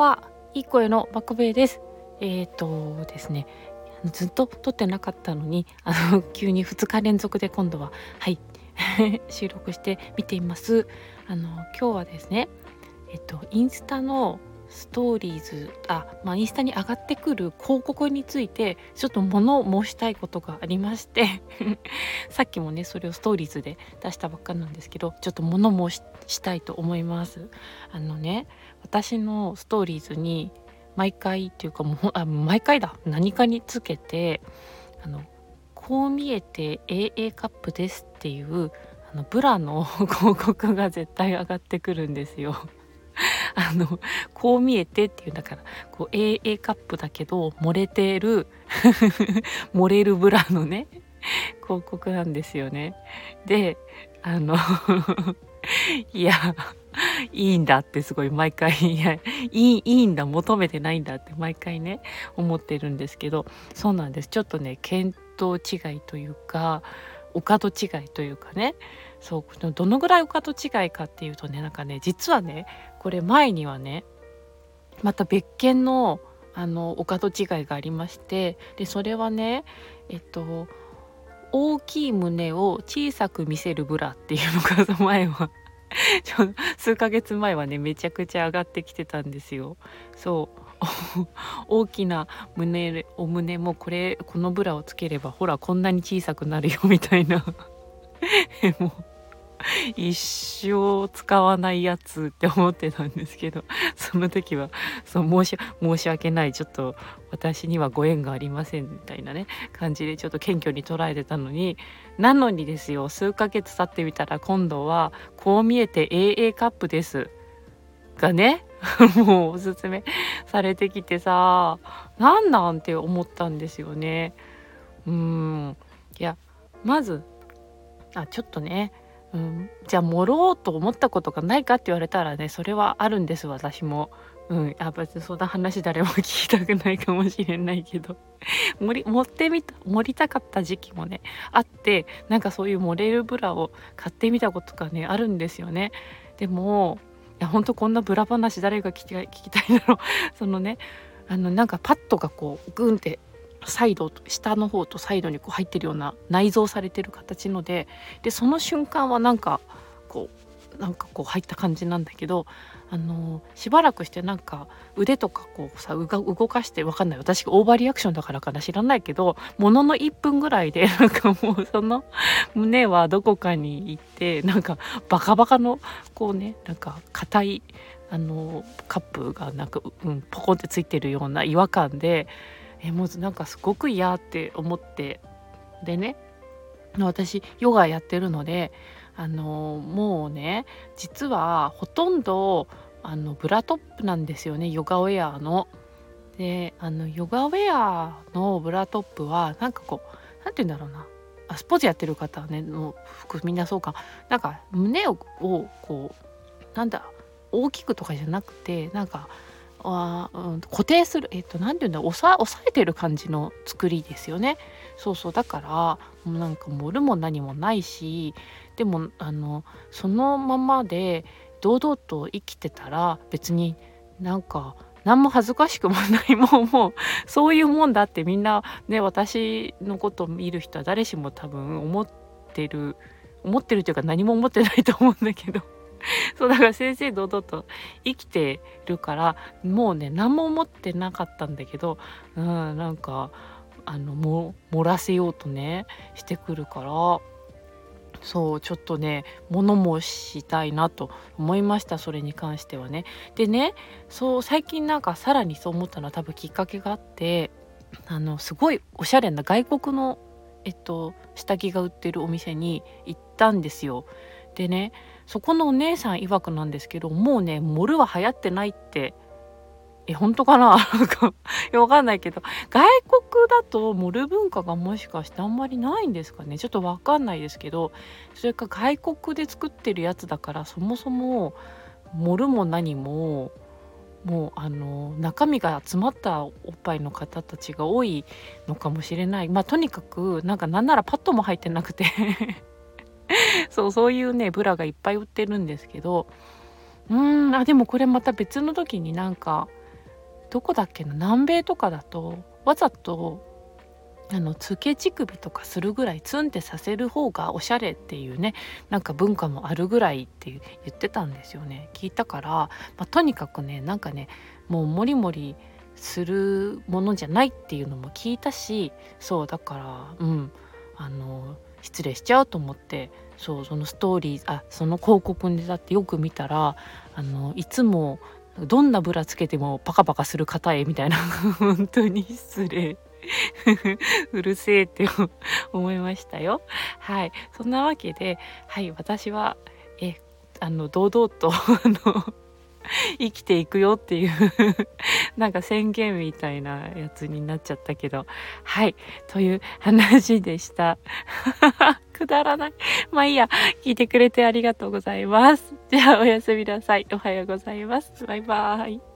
は。いい声のバックベイです。えっ、ー、とですねずっと撮ってなかったのにあの 急に2日連続で今度ははい 収録して見ています。あの今日はですねえっとインスタのストーリーズあ、まあ、インスタに上がってくる広告についてちょっと物を申したいことがありまして さっきもねそれをストーリーズで出したばっかなんですけどちょっと物申したいと思いますあのね私のストーリーズに毎回っていうかもうあ毎回だ何かにつけてあのこう見えて AA カップですっていうあのブラの 広告が絶対上がってくるんですよ。あのこう見えてっていうんだからこう AA カップだけど漏れてる 漏れるブラのね広告なんですよね。であの いやいいんだってすごい毎回いやいいいいんだ求めてないんだって毎回ね思ってるんですけどそうなんですちょっとね見当違いというかお門違いというかね。そうどのぐらいお門違いかっていうとねなんかね実はねこれ前にはねまた別件のあのお門違いがありましてでそれはねえっと大きい胸を小さく見せるブラっていうのが前は 数ヶ月前はねめちゃくちゃ上がってきてたんですよ。そう 大きな胸お胸もこれこのブラをつければほらこんなに小さくなるよみたいなもう 一生使わないやつって思ってたんですけど その時はそう申し申し訳ないちょっと私にはご縁がありませんみたいなね感じでちょっと謙虚に捉えてたのになのにですよ数ヶ月経ってみたら今度はこう見えて AA カップですがね もうおすすめされてきてさなんなんて思ったんですよね。うんいやまずあちょっとねうん、じゃあ盛ろうと思ったことがないかって言われたらねそれはあるんです私も。うん、あ別にそんな話誰も聞きたくないかもしれないけど 盛り盛ってみた盛りたかった時期もねあってなんかそういう盛れるブラを買ってみたことがねあるんですよね。でもいやほんとこんなブラ話誰が聞き聞きたいだろう そのねあのなんかパッドがこうグンってサイド下の方とサイドにこう入ってるような内蔵されてる形のででその瞬間はなんかこうなんかこう入った感じなんだけどあのしばらくしてなんか腕とかこうさ動かして分かんない。私がオーバーリアクションだからかな知らないけどものの1分ぐらいで なんかもうその胸はどこかに行ってなんかバカバカのこうねなんか硬いあのカップがなんか、うん、ポコンってついてるような違和感でえもうなんかすごく嫌って思って。でね私ヨガやってるのであのもうね実はほとんどあのブラトップなんですよねヨガウェアの。であのヨガウェアのブラトップはなんかこう何て言うんだろうな。あスポーツやってる方ねの服みんなそうか。なんか胸をこうなんだ大きくとかじゃなくてなんかあ、うん、固定するえっと何て言うんだ押さ押さえてる感じの作りですよね。そうそうだからなんか盛るも何もないしでもあのそのままで堂々と生きてたら別になんか何も恥ずかしくもないもうもうそういうもんだってみんなね私のこと見る人は誰しも多分思ってる思ってるというか何も思ってないと思うんだけど。そうだから先生堂々と生きてるからもうね何も思ってなかったんだけど、うん、なんかあのも漏らせようとねしてくるからそうちょっとね物申したいなと思いましたそれに関してはね。でねそう最近なんかさらにそう思ったのは多分きっかけがあってあのすごいおしゃれな外国のえっと下着が売ってるお店に行ったんですよ。でねそこのお姉さん曰くなんですけどもうねモルは流行ってないってえ本当かな？なんかわかんないけど外国だとモル文化がもしかしてあんまりないんですかね？ちょっとわかんないですけどそれか外国で作ってるやつだからそもそもモルも何ももうあの中身が詰まったおっぱいの方たちが多いのかもしれない。まあとにかくなんかなんならパッドも入ってなくて。そうそういうねブラがいっぱい売ってるんですけどうーんあでもこれまた別の時になんかどこだっけな南米とかだとわざとあのつけ乳首とかするぐらいツンってさせる方がおしゃれっていうねなんか文化もあるぐらいって言ってたんですよね。聞いたから、まあ、とにかくねなんかねもうモリモリするものじゃないっていうのも聞いたしそうだからうん。あの失礼しちゃうと思ってそうそのストーリーあその広告にだってよく見たらあのいつもどんなブラつけてもパカパカする方へみたいな 本当に失礼 うるせえって思いましたよ。はい。そんなわけではい私はえあの堂々とあの 生きていくよっていう なんか宣言みたいなやつになっちゃったけど。はい。という話でした。くだらない。まあいいや。聞いてくれてありがとうございます。じゃあおやすみなさい。おはようございます。バイバーイ。